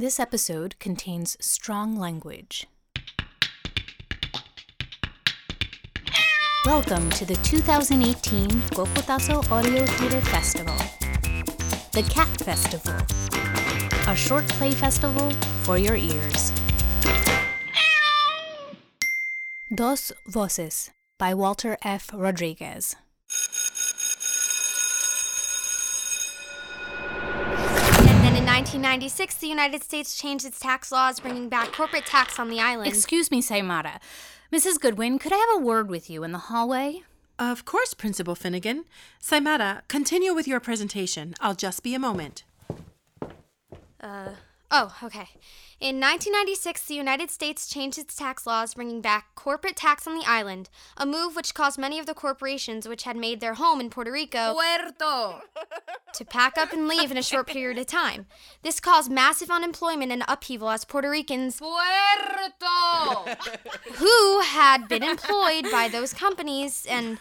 This episode contains strong language. Welcome to the 2018 Cocotazo Audio Theater Festival, the Cat Festival, a short play festival for your ears. Dos Voces by Walter F. Rodriguez. 1996, the United States changed its tax laws, bringing back corporate tax on the island. Excuse me, Saymara, Mrs. Goodwin, could I have a word with you in the hallway? Of course, Principal Finnegan. Saymara, continue with your presentation. I'll just be a moment. Uh, oh, okay. In 1996, the United States changed its tax laws, bringing back corporate tax on the island, a move which caused many of the corporations which had made their home in Puerto Rico Puerto. to pack up and leave in a short period of time. This caused massive unemployment and upheaval as Puerto Ricans Puerto. who had been employed by those companies and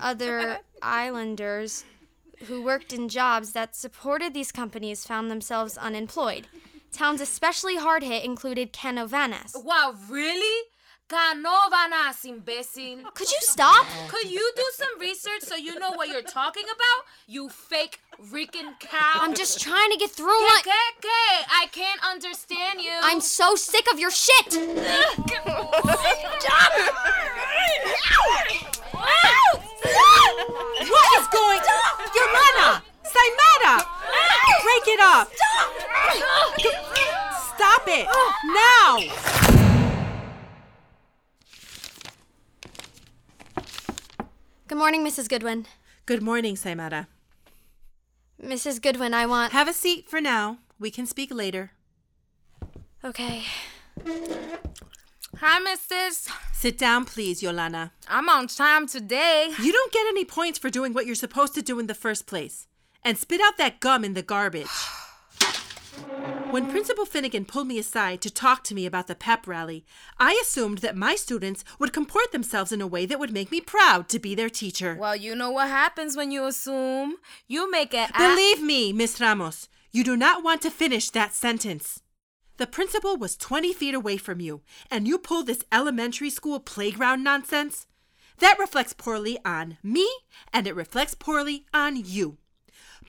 other islanders who worked in jobs that supported these companies found themselves unemployed. Towns especially hard hit included Canovanas. wow, really? Canovanas, imbécil. Could you stop? Could you do some research so you know what you're talking about? You fake Rican cow. I'm just trying to get through my. que? I can't understand you. I'm so sick of your shit! Stop! What is going Yolanda! Saimara! Break it up! Stop it! Now! Good morning, Mrs. Goodwin. Good morning, Saimara. Mrs. Goodwin, I want. Have a seat for now. We can speak later. Okay. Hi, missus. Sit down, please, Yolanda. I'm on time today. You don't get any points for doing what you're supposed to do in the first place. And spit out that gum in the garbage. When Principal Finnegan pulled me aside to talk to me about the pep rally, I assumed that my students would comport themselves in a way that would make me proud to be their teacher. Well, you know what happens when you assume. You make it. Believe me, Miss Ramos, you do not want to finish that sentence. The principal was 20 feet away from you, and you pull this elementary school playground nonsense? That reflects poorly on me, and it reflects poorly on you.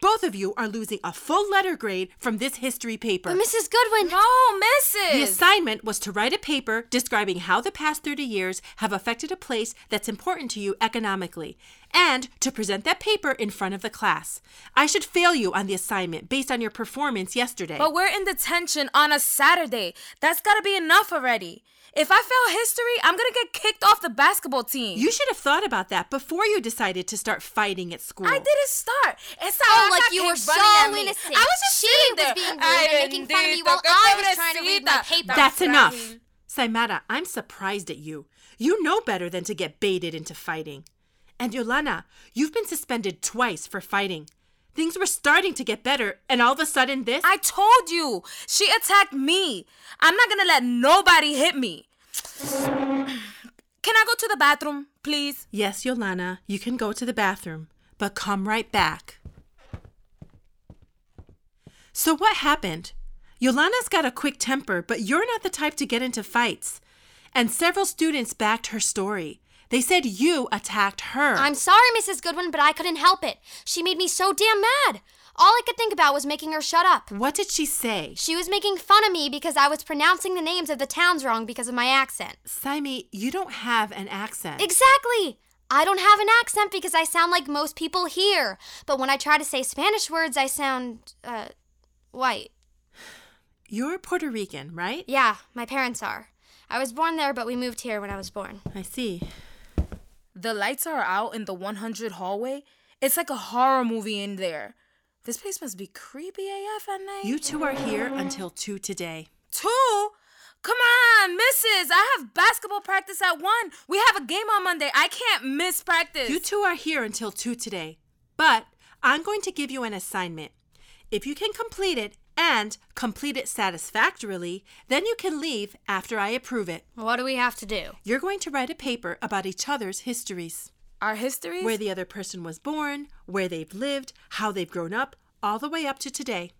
Both of you are losing a full letter grade from this history paper. But Mrs. Goodwin. No, Mrs. The assignment was to write a paper describing how the past 30 years have affected a place that's important to you economically, and to present that paper in front of the class. I should fail you on the assignment based on your performance yesterday. But we're in detention on a Saturday. That's gotta be enough already. If I fail history, I'm gonna get kicked off the basketball team. you should have thought about that before you decided to start fighting at school. I didn't start. It's Oh, like you were so running at me. innocent. I was just She sitting was there. being rude Ay, and making fun of me while I was trying to read my paper. That's enough. frágil. Saimara, I'm surprised at you. You know better than to get baited into fighting. And Yolana, you've been suspended twice for fighting. Things were starting to get better, and all of a sudden this? I told you. She attacked me. I'm not gonna let nobody hit me. Can I go to the bathroom, please? Yes, Yolana, you can go to the bathroom, but come right back. So, what happened? Yolana's got a quick temper, but you're not the type to get into fights. And several students backed her story. They said you attacked her. I'm sorry, Mrs. Goodwin, but I couldn't help it. She made me so damn mad. All I could think about was making her shut up. What did she say? She was making fun of me because I was pronouncing the names of the towns wrong because of my accent. Simi, you don't have an accent. Exactly! I don't have an accent because I sound like most people here. But when I try to say Spanish words, I sound, uh, white. You're Puerto Rican, right? Yeah, my parents are. I was born there, but we moved here when I was born. I see. The lights are out in the 100 hallway. It's like a horror movie in there. This place must be creepy AF at night. You two are here until 2 today. Two? Come on, missus. I have basketball practice at 1. We have a game on Monday. I can't miss practice. You two are here until 2 today. But I'm going to give you an assignment. If you can complete it and complete it satisfactorily, then you can leave after I approve it. What do we have to do? You're going to write a paper about each other's histories. Our histories? Where the other person was born, where they've lived, how they've grown up, all the way up to today.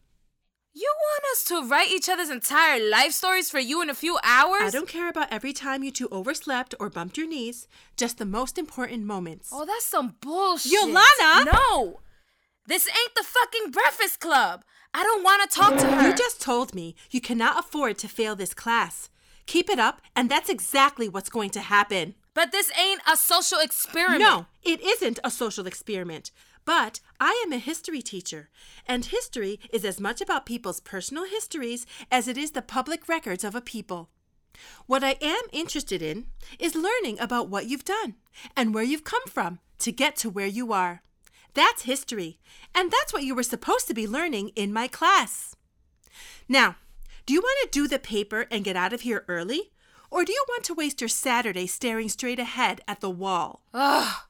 You want us to write each other's entire life stories for you in a few hours? I don't care about every time you two overslept or bumped your knees, just the most important moments. Oh, that's some bullshit. Yolanda! No! This ain't the fucking Breakfast Club. I don't want to talk to her. You just told me you cannot afford to fail this class. Keep it up, and that's exactly what's going to happen. But this ain't a social experiment. No, it isn't a social experiment. But I am a history teacher, and history is as much about people's personal histories as it is the public records of a people. What I am interested in is learning about what you've done and where you've come from to get to where you are. That's history, and that's what you were supposed to be learning in my class. Now, do you want to do the paper and get out of here early? Or do you want to waste your Saturday staring straight ahead at the wall? Ugh.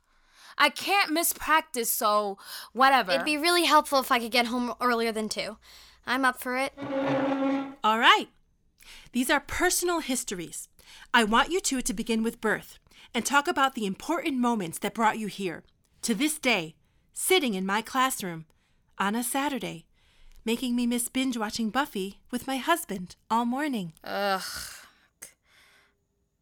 I can't miss practice, so whatever. It'd be really helpful if I could get home earlier than 2. I'm up for it. All right. These are personal histories. I want you two to begin with birth and talk about the important moments that brought you here, to this day, sitting in my classroom on a Saturday, making me miss binge watching Buffy with my husband all morning. Ugh.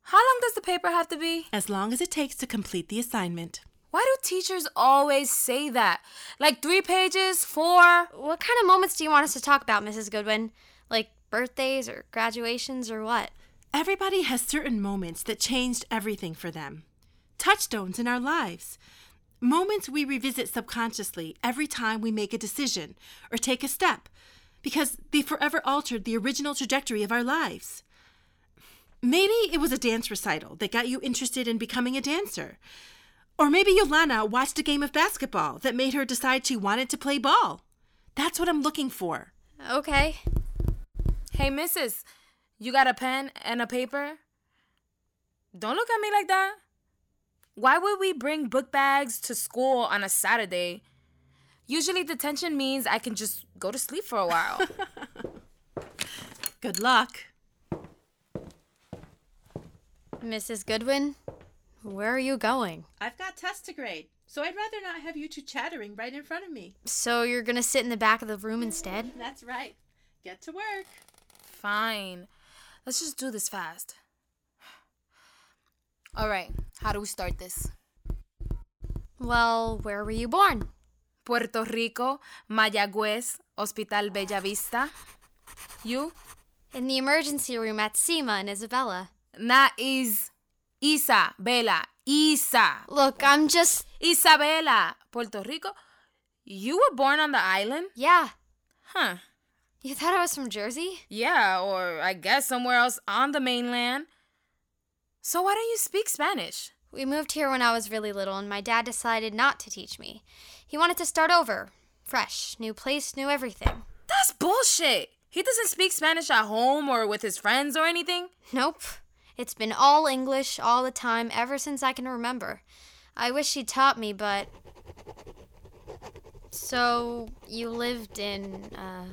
How long does the paper have to be? As long as it takes to complete the assignment. Why do teachers always say that? Like three pages, four? What kind of moments do you want us to talk about, Mrs. Goodwin? Like birthdays or graduations or what? Everybody has certain moments that changed everything for them. Touchstones in our lives. Moments we revisit subconsciously every time we make a decision or take a step because they forever altered the original trajectory of our lives. Maybe it was a dance recital that got you interested in becoming a dancer. Or maybe Yolana watched a game of basketball that made her decide she wanted to play ball. That's what I'm looking for. Okay. Hey, missus, you got a pen and a paper? Don't look at me like that. Why would we bring book bags to school on a Saturday? Usually, detention means I can just go to sleep for a while. Good luck. Mrs. Goodwin, where are you going? I've got tests to grade, so I'd rather not have you two chattering right in front of me. So you're gonna sit in the back of the room instead? That's right. Get to work. Fine. Let's just do this fast. All right, how do we start this? Well, where were you born? Puerto Rico, Mayagüez, Hospital Bella Vista. You? In the emergency room at SEMA and Isabella. That is Isabela. Isa. Look, I'm just. Isabella, Puerto Rico. You were born on the island? Yeah. Huh. You thought I was from Jersey? Yeah, or I guess somewhere else on the mainland. So why don't you speak Spanish? We moved here when I was really little, and my dad decided not to teach me. He wanted to start over. Fresh. New place, new everything. That's bullshit. He doesn't speak Spanish at home or with his friends or anything. Nope. It's been all English all the time ever since I can remember. I wish he taught me, but. So, you lived in, uh,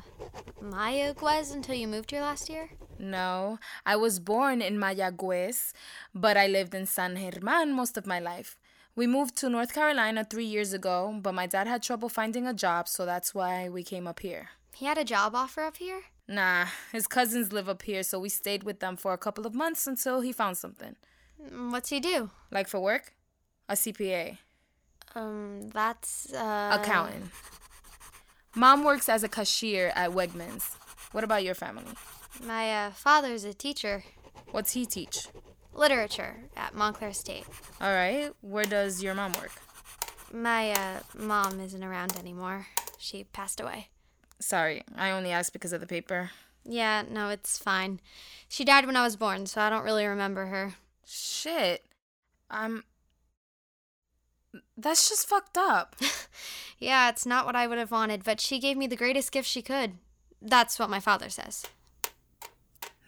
Mayagüez until you moved here last year? No, I was born in Mayagüez, but I lived in San Germán most of my life. We moved to North Carolina three years ago, but my dad had trouble finding a job, so that's why we came up here. He had a job offer up here? Nah, his cousins live up here, so we stayed with them for a couple of months until he found something. Mm, What's he do? Like for work? A CPA. Um, that's, uh. Accountant. Mom works as a cashier at Wegmans. What about your family? My, uh, father's a teacher. What's he teach? Literature at Montclair State. All right, where does your mom work? My, uh, mom isn't around anymore. She passed away. Sorry, I only asked because of the paper. Yeah, no, it's fine. She died when I was born, so I don't really remember her. Shit. Um. That's just fucked up. Yeah, it's not what I would have wanted, but she gave me the greatest gift she could. That's what my father says.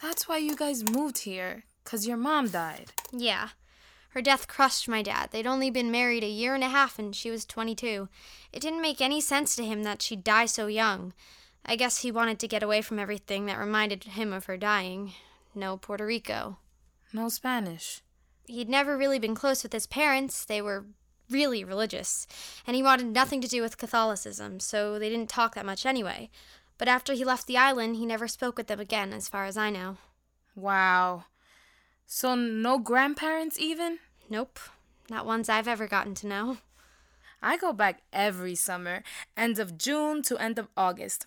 That's why you guys moved here, because your mom died. Yeah. Her death crushed my dad. They'd only been married a year and a half and she was 22. It didn't make any sense to him that she'd die so young. I guess he wanted to get away from everything that reminded him of her dying. No Puerto Rico. No Spanish. He'd never really been close with his parents. They were really religious, and he wanted nothing to do with Catholicism, so they didn't talk that much anyway. But after he left the island, he never spoke with them again, as far as I know. Wow. So, no grandparents even? Nope, not ones I've ever gotten to know. I go back every summer, end of June to end of August.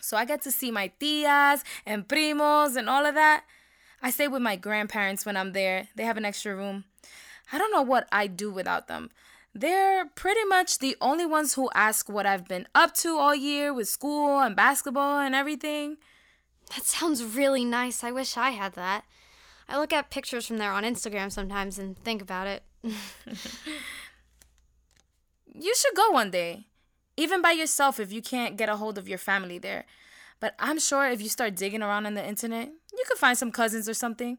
So I get to see my tias and primos and all of that. I stay with my grandparents when I'm there. They have an extra room. I don't know what I'd do without them. They're pretty much the only ones who ask what I've been up to all year with school and basketball and everything. That sounds really nice. I wish I had that. I look at pictures from there on Instagram sometimes and think about it. You should go one day, even by yourself if you can't get a hold of your family there. But I'm sure if you start digging around on the internet, you could find some cousins or something.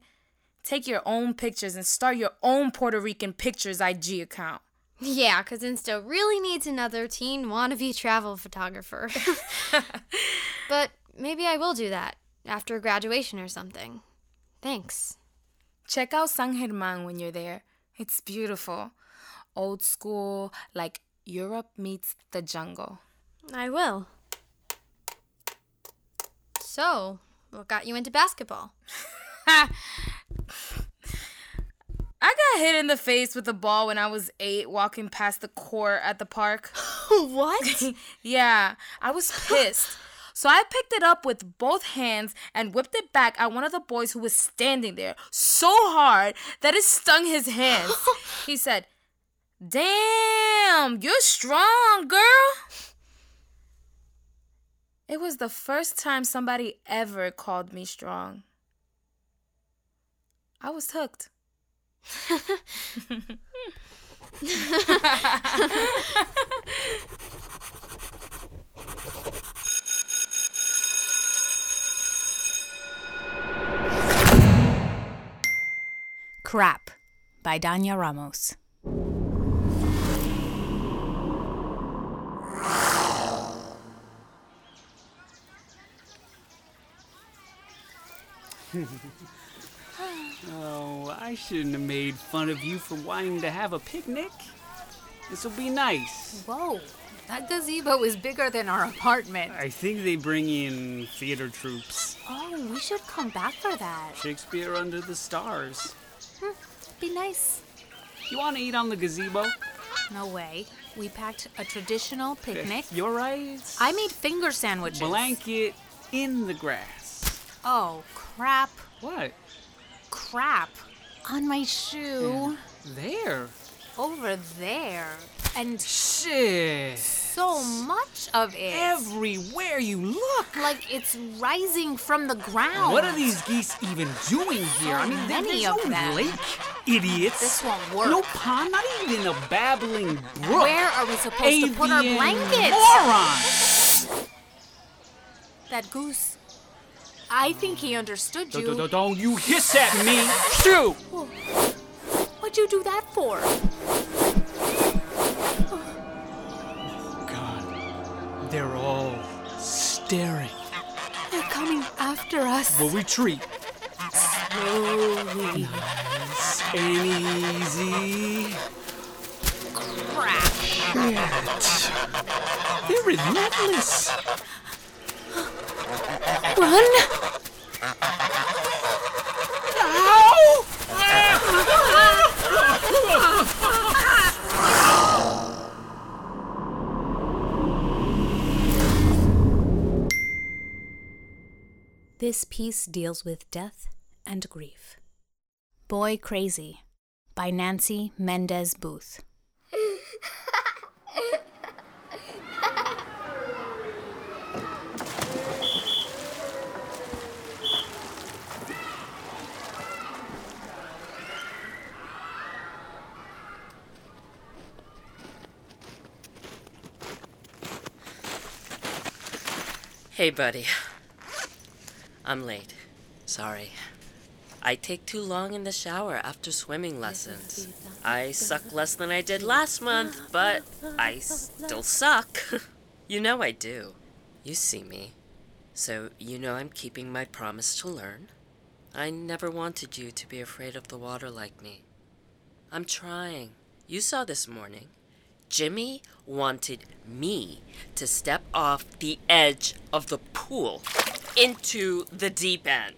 Take your own pictures and start your own Puerto Rican Pictures IG account. Yeah, because Insta really needs another teen wannabe travel photographer. but maybe I will do that after graduation or something. Thanks. Check out San Germán when you're there. It's beautiful. Old school, like Europe meets the jungle. I will. So, what got you into basketball? Got hit in the face with a ball when I was eight walking past the court at the park. what? yeah, I was pissed. So I picked it up with both hands and whipped it back at one of the boys who was standing there so hard that it stung his hands. he said, Damn, you're strong, girl. It was the first time somebody ever called me strong. I was hooked. Crap by Danya Ramos. oh, I shouldn't have made fun of you for wanting to have a picnic. This will be nice. Whoa, that gazebo is bigger than our apartment. I think they bring in theater troops. Oh, we should come back for that. Shakespeare under the stars. Hmm, it'd be nice. You want to eat on the gazebo? No way. We packed a traditional picnic. You're right. I made finger sandwiches. Blanket in the grass. Oh, crap. What? Crap. On my shoe. There. Over there. And Shit. so much of it. Everywhere you look. like it's rising from the ground. What are these geese even doing here? I mean, there- many there's of no them. lake, idiots. This won't work. No pond, not even a babbling brook. Where are we supposed to put our Avian blankets? Moron! That goose. I think he understood you. don't, don't you hiss at me! Shoo! What'd you do that for? God, they're all staring. They're coming after us. We'll retreat. Slowly. Nice and easy. Crap. They're relentless. Run! This piece deals with death and grief. Boy Crazy by Nancy Mendez Booth. Hey, buddy. I'm late. Sorry. I take too long in the shower after swimming lessons. I suck less than I did last month, but I still suck. you know I do. You see me. So you know I'm keeping my promise to learn. I never wanted you to be afraid of the water like me. I'm trying. You saw this morning. Jimmy wanted me to step off the edge of the pool into the deep end.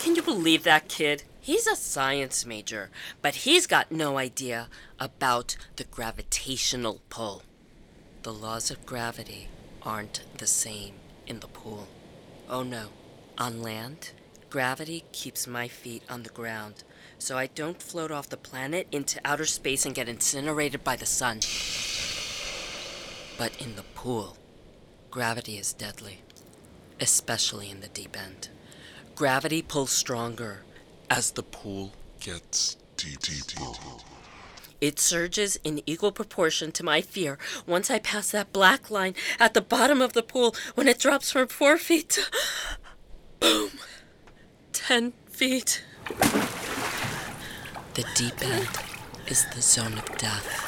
Can you believe that kid? He's a science major, but he's got no idea about the gravitational pull. The laws of gravity aren't the same in the pool. Oh no, on land, gravity keeps my feet on the ground, so I don't float off the planet into outer space and get incinerated by the sun. But in the pool, gravity is deadly, especially in the deep end. Gravity pulls stronger as the pool Gets deep, deep, deep. It surges in equal proportion to my fear once I pass that black line at the bottom of the pool when it drops from four feet to. Boom! Ten feet. The deep end is the zone of death.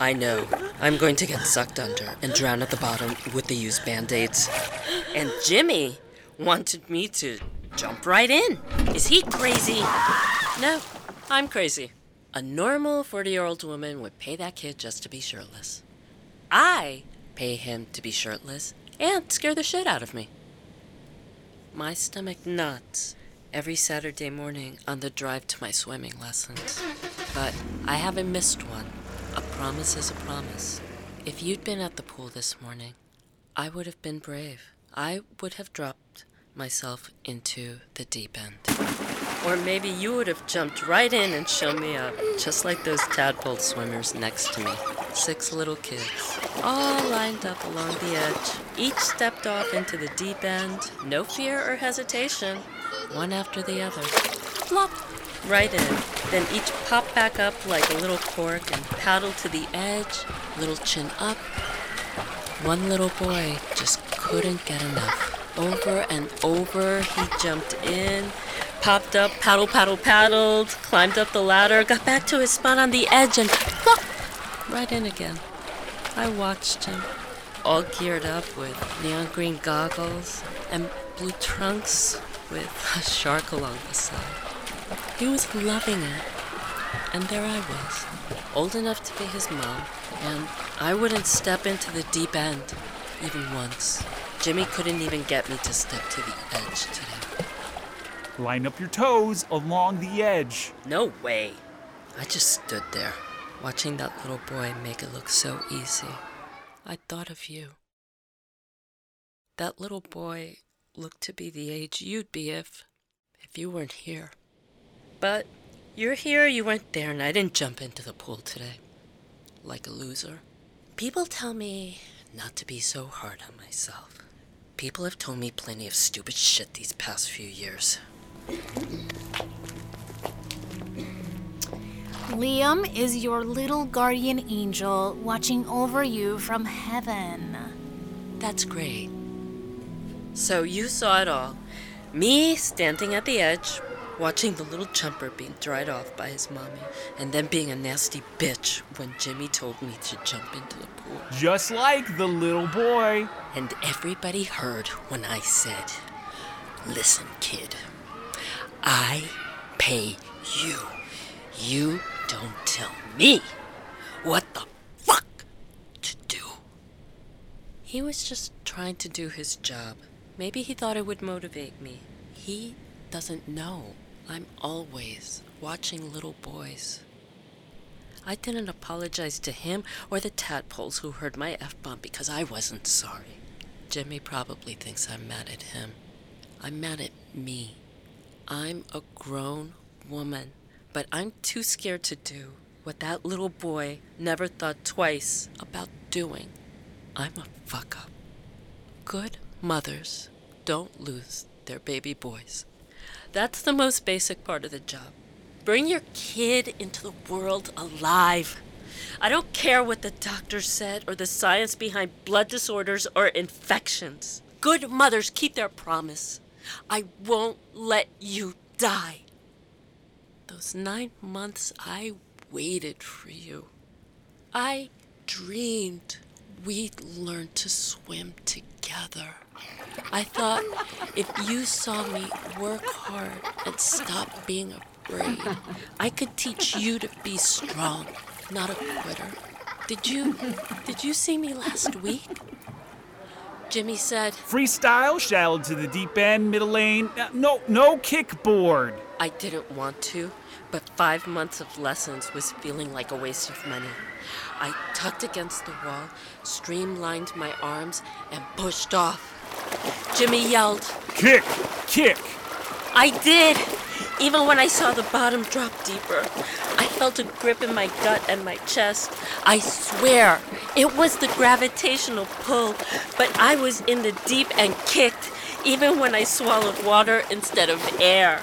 I know I'm going to get sucked under and drown at the bottom with the used band aids. And Jimmy wanted me to jump right in. Is he crazy? No, I'm crazy. A normal 40 year old woman would pay that kid just to be shirtless. I pay him to be shirtless and scare the shit out of me. My stomach knots every Saturday morning on the drive to my swimming lessons. But I haven't missed one. Promise is a promise. If you'd been at the pool this morning, I would have been brave. I would have dropped myself into the deep end. Or maybe you would have jumped right in and shown me up, just like those tadpole swimmers next to me. Six little kids, all lined up along the edge. Each stepped off into the deep end, no fear or hesitation, one after the other. Flop! Right in. Then each popped back up like a little cork and paddled to the edge, little chin up. One little boy just couldn't get enough. Over and over, he jumped in, popped up, paddle, paddle, paddled, climbed up the ladder, got back to his spot on the edge, and plop! Right in again. I watched him, all geared up with neon green goggles and blue trunks with a shark along the side. He was loving it. And there I was, old enough to be his mom, and I wouldn't step into the deep end, even once. Jimmy couldn't even get me to step to the edge today. Line up your toes along the edge. No way. I just stood there, watching that little boy make it look so easy. I thought of you. That little boy looked to be the age you'd be if if you weren't here. But you're here, you weren't there, and I didn't jump into the pool today. Like a loser. People tell me not to be so hard on myself. People have told me plenty of stupid shit these past few years. Liam is your little guardian angel watching over you from heaven. That's great. So you saw it all. Me standing at the edge, watching the little jumper being dried off by his mommy, and then being a nasty bitch when Jimmy told me to jump into the pool. Just like the little boy. And everybody heard when I said, Listen, kid, I pay you. You don't tell me what the fuck to do. He was just trying to do his job. Maybe he thought it would motivate me. He doesn't know I'm always watching little boys. I didn't apologize to him or the tadpoles who heard my F bomb because I wasn't sorry. Jimmy probably thinks I'm mad at him. I'm mad at me. I'm a grown woman, but I'm too scared to do what that little boy never thought twice about doing. I'm a fuck up. Good mothers don't lose their baby boys. That's the most basic part of the job. Bring your kid into the world alive. I don't care what the doctor said or the science behind blood disorders or infections. Good mothers keep their promise. I won't let you die. Those nine months I waited for you. I dreamed we'd learn to swim together. I thought if you saw me work hard and stop being afraid, I could teach you to be strong, not a quitter. Did you did you see me last week? Jimmy said, Freestyle, shallow to the deep end, middle lane. Uh, No, no kickboard. I didn't want to, but five months of lessons was feeling like a waste of money. I tucked against the wall, streamlined my arms, and pushed off. Jimmy yelled, Kick, kick. I did! Even when I saw the bottom drop deeper, I felt a grip in my gut and my chest. I swear, it was the gravitational pull, but I was in the deep and kicked, even when I swallowed water instead of air.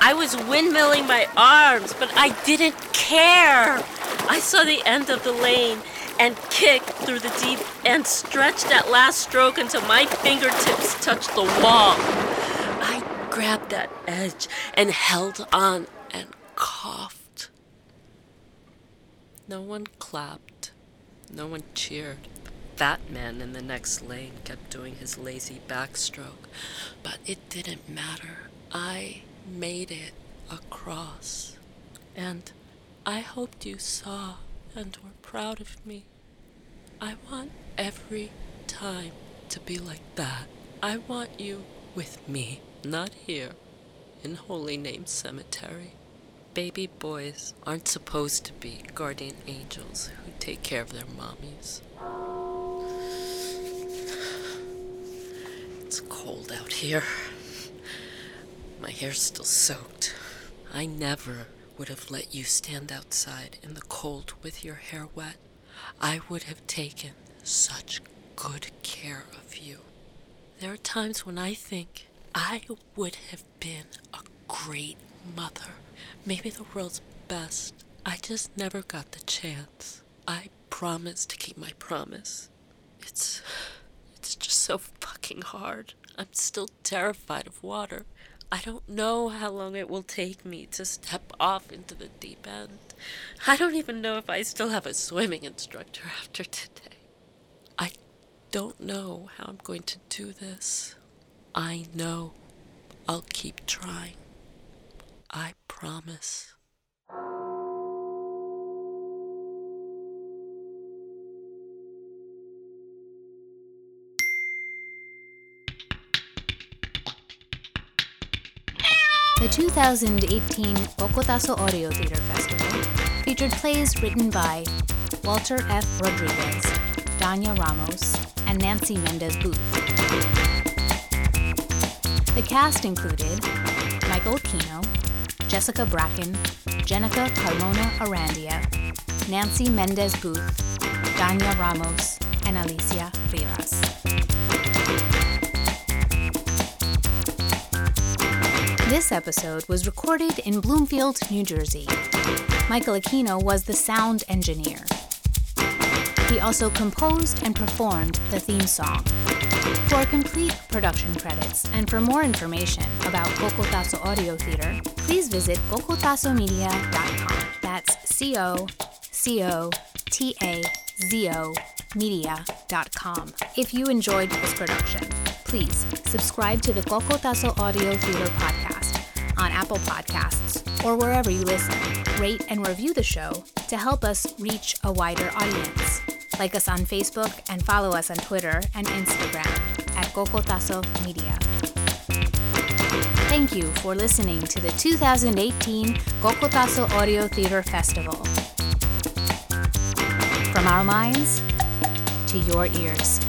I was windmilling my arms, but I didn't care. I saw the end of the lane and kicked through the deep and stretched that last stroke until my fingertips touched the wall. I grabbed that edge and held on and coughed. No one clapped. No one cheered. That man in the next lane kept doing his lazy backstroke, but it didn't matter. I made it across. And I hoped you saw and were proud of me. I want every time to be like that. I want you with me, not here, in Holy Name Cemetery. Baby boys aren't supposed to be guardian angels who take care of their mommies. Here. My hair's still soaked. I never would have let you stand outside in the cold with your hair wet. I would have taken such good care of you. There are times when I think I would have been a great mother, maybe the world's best. I just never got the chance. I promised to keep my promise. It's it's just so fucking hard. I'm still terrified of water. I don't know how long it will take me to step off into the deep end. I don't even know if I still have a swimming instructor after today. I don't know how I'm going to do this. I know I'll keep trying. I promise. The 2018 Cocotazo Audio Theater Festival featured plays written by Walter F. Rodriguez, Danya Ramos, and Nancy Mendez Booth. The cast included Michael Aquino, Jessica Bracken, Jenica Carmona Arandia, Nancy Mendez Booth, Danya Ramos, and Alicia This episode was recorded in Bloomfield, New Jersey. Michael Aquino was the sound engineer. He also composed and performed the theme song. For complete production credits and for more information about Cocotazo Audio Theater, please visit cocotazomedia.com. That's C O C O T A Z O media.com. If you enjoyed this production, please subscribe to the Cocotazo Audio Theater podcast Apple Podcasts or wherever you listen. Rate and review the show to help us reach a wider audience. Like us on Facebook and follow us on Twitter and Instagram at Cocotazo Media. Thank you for listening to the 2018 Cocotazo Audio Theater Festival. From our minds to your ears.